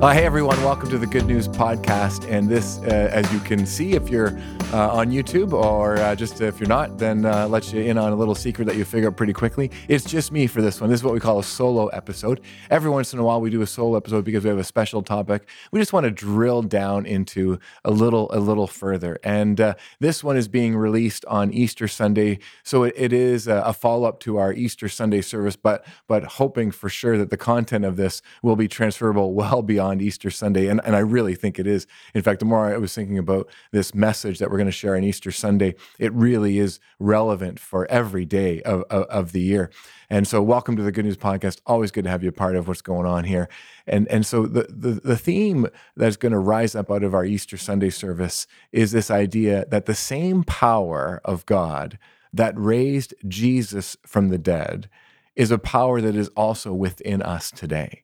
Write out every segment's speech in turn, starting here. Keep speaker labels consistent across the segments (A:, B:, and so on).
A: Uh, hey everyone, welcome to the Good News Podcast. And this, uh, as you can see, if you're uh, on YouTube or uh, just if you're not, then uh, let you in on a little secret that you figure out pretty quickly. It's just me for this one. This is what we call a solo episode. Every once in a while, we do a solo episode because we have a special topic. We just want to drill down into a little, a little further. And uh, this one is being released on Easter Sunday, so it, it is a, a follow up to our Easter Sunday service, but but hoping for sure that the content of this will be transferable well beyond beyond Easter Sunday. And, and I really think it is. In fact, the more I was thinking about this message that we're going to share on Easter Sunday, it really is relevant for every day of, of, of the year. And so, welcome to the Good News Podcast. Always good to have you a part of what's going on here. And, and so, the, the, the theme that's going to rise up out of our Easter Sunday service is this idea that the same power of God that raised Jesus from the dead is a power that is also within us today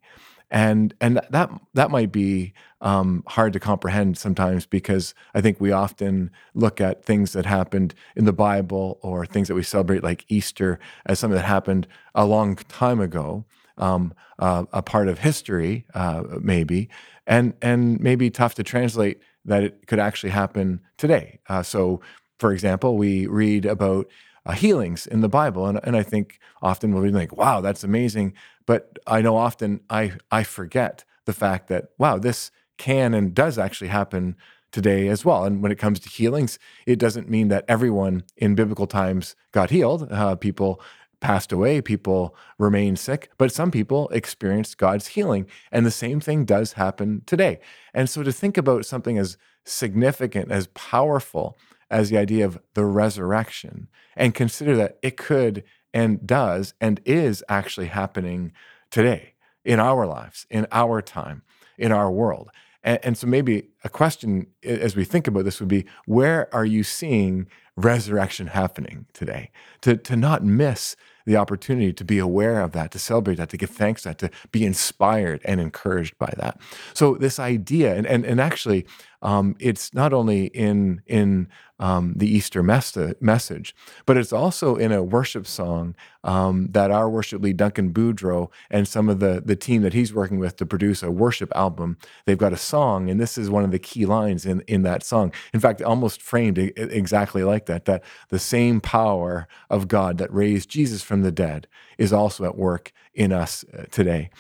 A: and and that that might be um, hard to comprehend sometimes because I think we often look at things that happened in the Bible or things that we celebrate like Easter as something that happened a long time ago, um, uh, a part of history uh, maybe, and and maybe tough to translate that it could actually happen today. Uh, so, for example, we read about uh, healings in the Bible. And, and I think often we'll be like, wow, that's amazing. But I know often I, I forget the fact that, wow, this can and does actually happen today as well. And when it comes to healings, it doesn't mean that everyone in biblical times got healed. Uh, people passed away, people remained sick, but some people experienced God's healing. And the same thing does happen today. And so to think about something as significant, as powerful as the idea of the resurrection and consider that it could and does and is actually happening today in our lives, in our time, in our world. And, and, so maybe a question as we think about this would be where are you seeing resurrection happening today? To, to not miss the opportunity to be aware of that, to celebrate that, to give thanks to that, to be inspired and encouraged by that. So this idea, and and, and actually, um, it's not only in in um, the Easter mes- message, but it's also in a worship song um, that our worship lead Duncan Boudreau and some of the the team that he's working with to produce a worship album. They've got a song, and this is one of the key lines in in that song. In fact, almost framed exactly like that. That the same power of God that raised Jesus from the dead is also at work in us uh, today.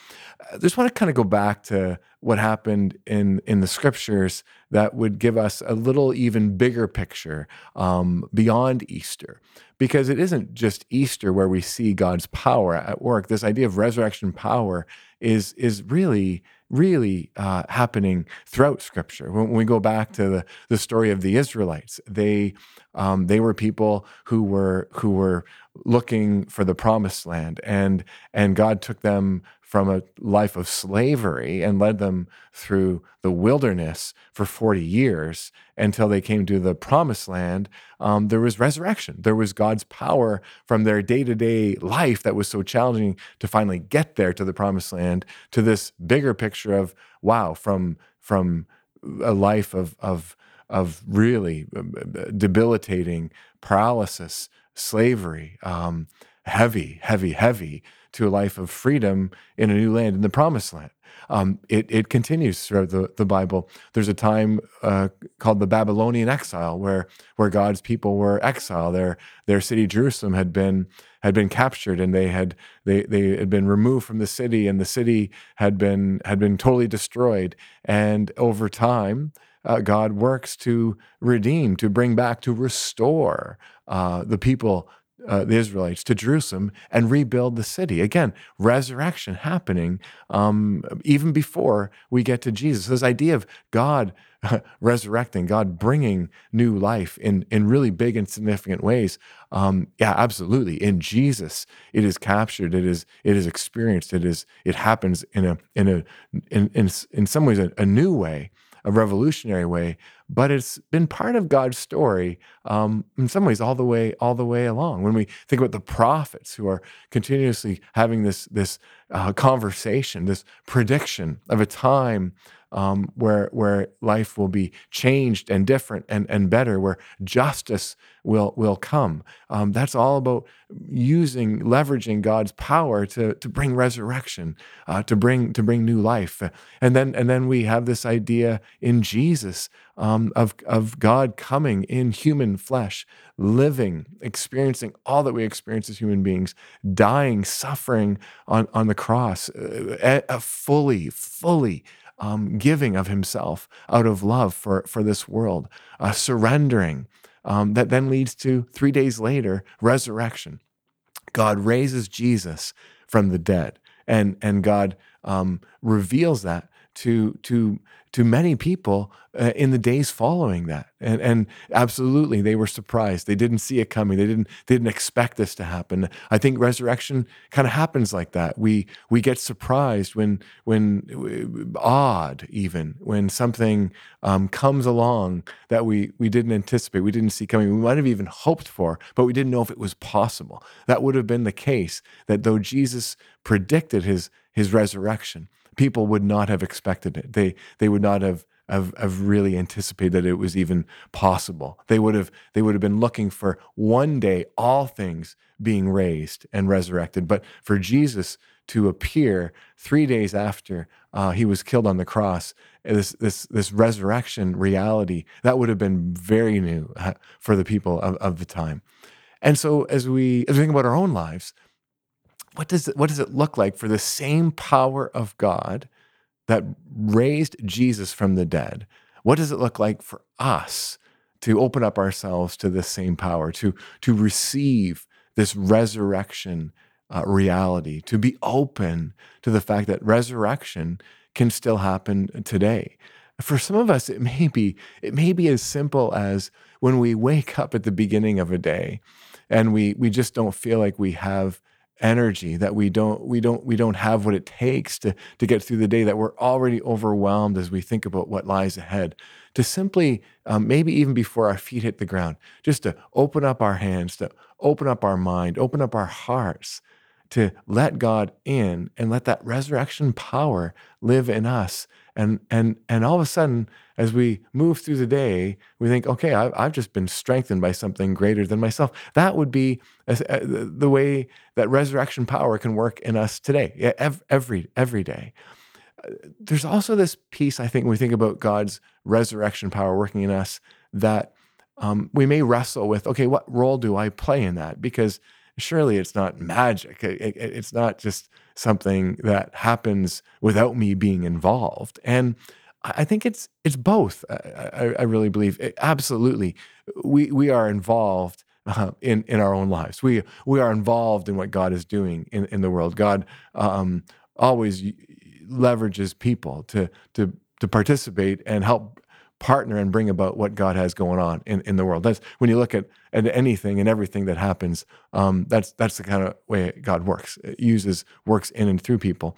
A: I just want to kind of go back to what happened in in the scriptures that would give us a little even bigger picture um, beyond Easter, because it isn't just Easter where we see God's power at work. This idea of resurrection power is is really really uh, happening throughout Scripture. When, we go back to the, the story of the Israelites, they um, they were people who were who were looking for the promised land, and and God took them from a life of slavery and led them through the wilderness for 40 years until they came to the promised land. Um, there was resurrection. There was God's power from their day to day life that was so challenging to finally get there to the promised land to this bigger picture of wow, from, from a life of, of, of really um, debilitating paralysis, slavery, um, heavy, heavy, heavy to a life of freedom in a new land in the promised land. Um, it, it continues throughout the, the Bible. There's a time uh, called the Babylonian exile where, where God's people were exiled. Their, their city, Jerusalem, had been, had been captured and they had, they, they had been removed from the city and the city had been, had been totally destroyed. And over time, uh, God works to redeem, to bring back, to restore uh, the people uh, the Israelites to Jerusalem and rebuild the city. Again, resurrection happening um, even before we get to Jesus. This idea of God resurrecting, God bringing new life in, in really big and significant ways. Um, yeah, absolutely. In Jesus, it is captured. It is it is experienced. It is it happens in a in a in in, in some ways a, a new way a revolutionary way, but it's been part of God's story um, in some ways all the way all the way along. When we think about the prophets who are continuously having this this uh, conversation, this prediction of a time um, where where life will be changed and different and, and better, where justice will will come. Um, that's all about using leveraging God's power to to bring resurrection, uh, to bring to bring new life, and then and then we have this idea in Jesus um, of of God coming in human flesh, living, experiencing all that we experience as human beings, dying, suffering on on the cross, uh, uh, fully, fully um, giving of himself out of love for, for this world, uh, surrendering. Um, that then leads to three days later, resurrection. God raises Jesus from the dead, and, and God um, reveals that to, to to many people uh, in the days following that. And, and absolutely, they were surprised. They didn't see it coming. They didn't they didn't expect this to happen. I think resurrection kind of happens like that. We we get surprised when when uh, odd even when something um, comes along that we we didn't anticipate. We didn't see coming. We might have even hoped for, but we didn't know if it was possible. That would have been the case. That though Jesus predicted his his resurrection people would not have expected it. They they would not have have, have really anticipated that it was even possible. They would have they would have been looking for one day all things being raised and resurrected. But for Jesus to appear three days after uh, he was killed on the cross, this this this resurrection reality that would have been very new uh, for the people of, of the time. And so as we as we think about our own lives, what does it, what does it look like for the same power of God that raised Jesus from the dead? What does it look like for us to open up ourselves to this same power, to to receive this resurrection uh, reality, to be open to the fact that resurrection can still happen today? For some of us, it may be it may be as simple as when we wake up at the beginning of a day, and we we just don't feel like we have energy that we don't we don't we don't have what it takes to to get through the day that we're already overwhelmed as we think about what lies ahead. To simply um, maybe even before our feet hit the ground just to open up our hands to open up our mind open up our hearts to let God in and let that resurrection power live in us and and and all of a sudden as we move through the day we think okay i've, I've just been strengthened by something greater than myself. That would be uh, the way that resurrection power can work in us today every every day. Uh, there's also this piece i think when we think about god's resurrection power working in us that um, we may wrestle with okay what role do i play in that? Because surely it's not magic. It, it, it's not just something that happens without me being involved. And I think it's it's both. I, I really believe it, absolutely we we are involved uh, in in our own lives. We we are involved in what God is doing in, in the world. God um, always leverages people to to to participate and help partner and bring about what God has going on in, in the world. That's when you look at, at anything and everything that happens. Um, that's that's the kind of way God works. It uses works in and through people.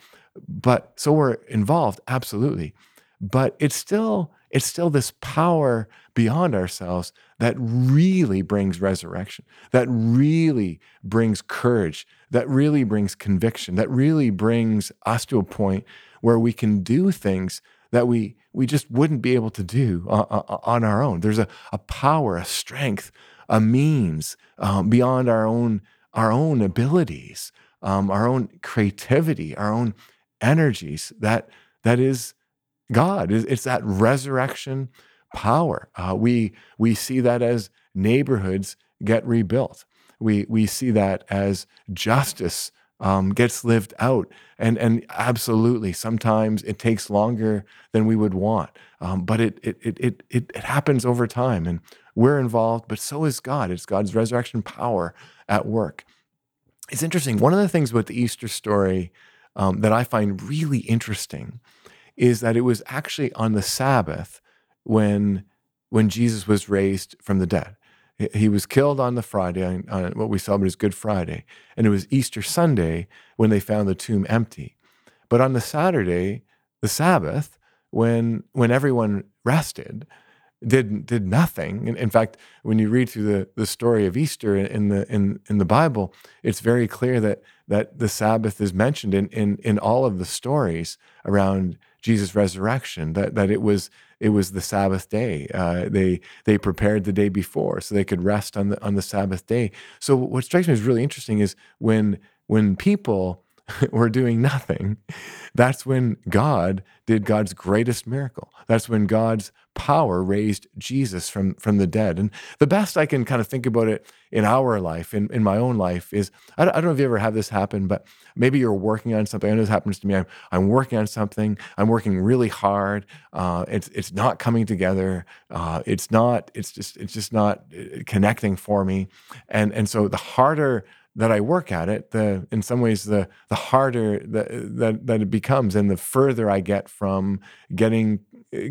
A: But so we're involved, absolutely. But it's still it's still this power beyond ourselves that really brings resurrection, that really brings courage, that really brings conviction, that really brings us to a point where we can do things that we we just wouldn't be able to do uh, on our own. There's a, a power, a strength, a means um, beyond our own our own abilities, um, our own creativity, our own energies. That that is God. It's that resurrection power. Uh, we we see that as neighborhoods get rebuilt. We we see that as justice um, gets lived out. And, and absolutely, sometimes it takes longer than we would want, um, but it, it, it, it, it happens over time. And we're involved, but so is God. It's God's resurrection power at work. It's interesting. One of the things with the Easter story um, that I find really interesting is that it was actually on the Sabbath when, when Jesus was raised from the dead. He was killed on the Friday, on, on what we celebrate as Good Friday, and it was Easter Sunday when they found the tomb empty. But on the Saturday, the Sabbath, when when everyone rested, did did nothing. In, in, fact, when you read through the, the story of Easter in the in, in the Bible, it's very clear that that the Sabbath is mentioned in in in all of the stories around Jesus' resurrection. That that it was it was the Sabbath day. Uh, they they prepared the day before so they could rest on the on the Sabbath day. So what strikes me as really interesting is when when people were doing nothing, that's when God did God's greatest miracle. That's when God's power raised Jesus from, from the dead. And the best I can kind of think about it in our life, in, in my own life, is I don't, I don't know if you ever have this happen, but maybe you're working on something. I know this happens to me. I'm, I'm working on something. I'm working really hard. Uh, it's it's not coming together. Uh, it's not. It's just it's just not uh, connecting for me. And and so the harder that I work at it, the in some ways the the harder that that, that it becomes, and the further I get from getting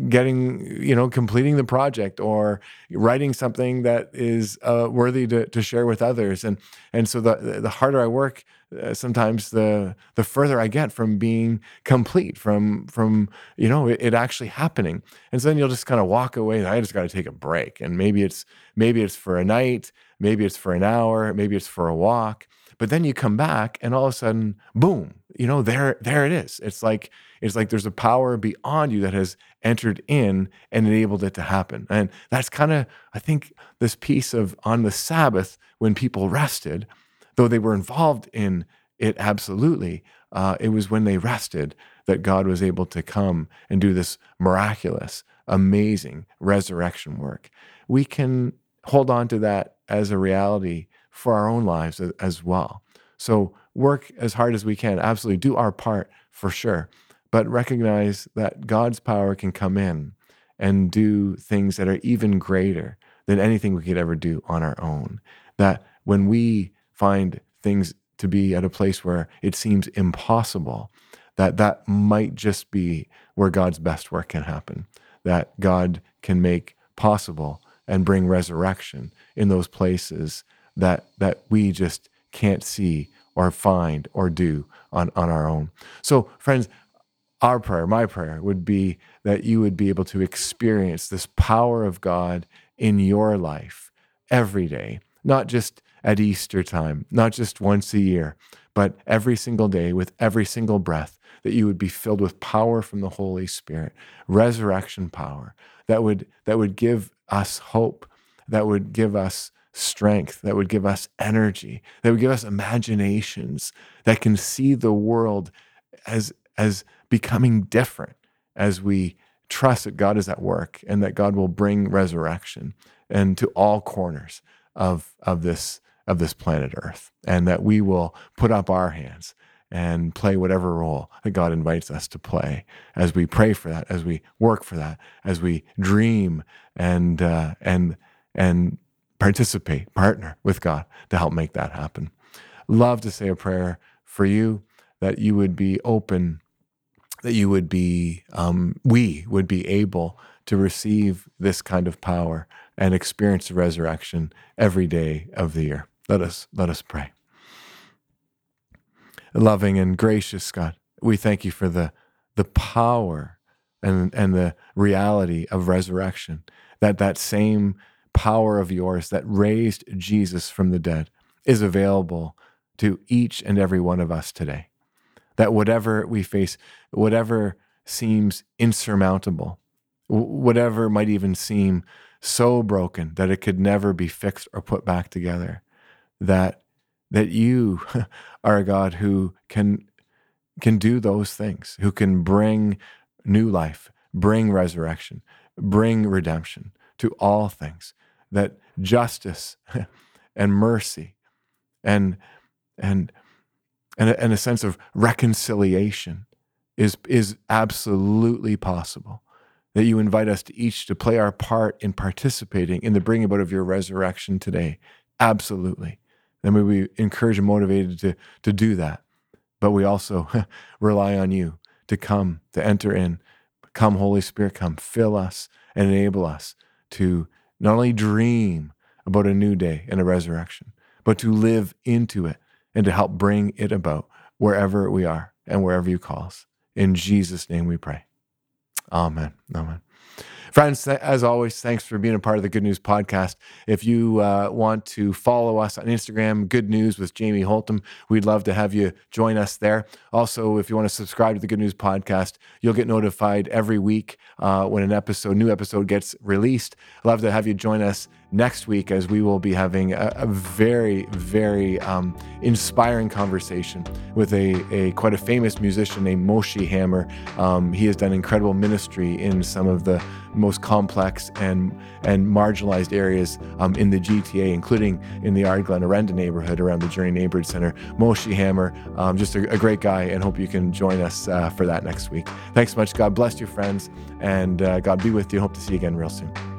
A: getting you know completing the project or writing something that is uh, worthy to, to share with others, and and so the the harder I work, uh, sometimes the the further I get from being complete, from from you know it, it actually happening, and so then you'll just kind of walk away. I just got to take a break, and maybe it's maybe it's for a night Maybe it's for an hour, maybe it's for a walk. But then you come back and all of a sudden, boom, you know, there, there it is. It's like, it's like there's a power beyond you that has entered in and enabled it to happen. And that's kind of, I think, this piece of on the Sabbath when people rested, though they were involved in it absolutely, uh, it was when they rested that God was able to come and do this miraculous, amazing resurrection work. We can hold on to that as a reality for our own lives as well. So work as hard as we can, absolutely do our part for sure, but recognize that God's power can come in and do things that are even greater than anything we could ever do on our own. That when we find things to be at a place where it seems impossible, that that might just be where God's best work can happen. That God can make possible and bring resurrection in those places that that we just can't see or find or do on, on our own. So, friends, our prayer, my prayer, would be that you would be able to experience this power of God in your life every day, not just at Easter time, not just once a year, but every single day with every single breath, that you would be filled with power from the Holy Spirit, resurrection power that would that would give us hope, that would give us strength, that would give us energy, that would give us imaginations that can see the world as, as becoming different as we trust that God is at work and that God will bring resurrection and to all corners of, of this of this planet Earth, and that we will put up our hands and play whatever role that God invites us to play as we pray for that, as we work for that, as we dream and uh, and and participate, partner with God to help make that happen. Love to say a prayer for you that you would be open, that you would be, um, we would be able to receive this kind of power and experience the resurrection every day of the year. Let us let us pray loving and gracious God. We thank you for the the power and and the reality of resurrection. That that same power of yours that raised Jesus from the dead is available to each and every one of us today. That whatever we face, whatever seems insurmountable, whatever might even seem so broken that it could never be fixed or put back together, that that you are a God who can can do those things, who can bring new life, bring resurrection, bring redemption to all things, that justice and mercy and and and a, and a sense of reconciliation is is absolutely possible. That you invite us to each to play our part in participating in the bringing about of your resurrection today. Absolutely then we be encouraged and motivated to, to do that. But we also rely on you to come, to enter in. Come, Holy Spirit, come, fill us and enable us to not only dream about a new day and a resurrection, but to live into it and to help bring it about wherever we are and wherever you call us. In Jesus' name we pray. Amen. Amen. Friends, as always, thanks for being a part of the Good News Podcast. If you uh, want to follow us on Instagram, Good News with Jamie Holtom, we'd love to have you join us there. Also, if you want to subscribe to the Good News Podcast, you'll get notified every week uh, when an episode, new episode gets released. Love to have you join us next week as we will be having a, a very, very um, inspiring conversation with a, a, quite a famous musician named Moshe Hammer. Um, he has done incredible ministry in some of the most complex and and marginalized areas um, in the GTA, including in the Ardglen Orenda neighborhood around the Journey Neighborhood Center. Moshe Hammer, um, just a, a, great guy, and hope you can join us uh, for that next week. Thanks so much. God bless you, friends, and uh, God be with you. Hope to see you again real soon.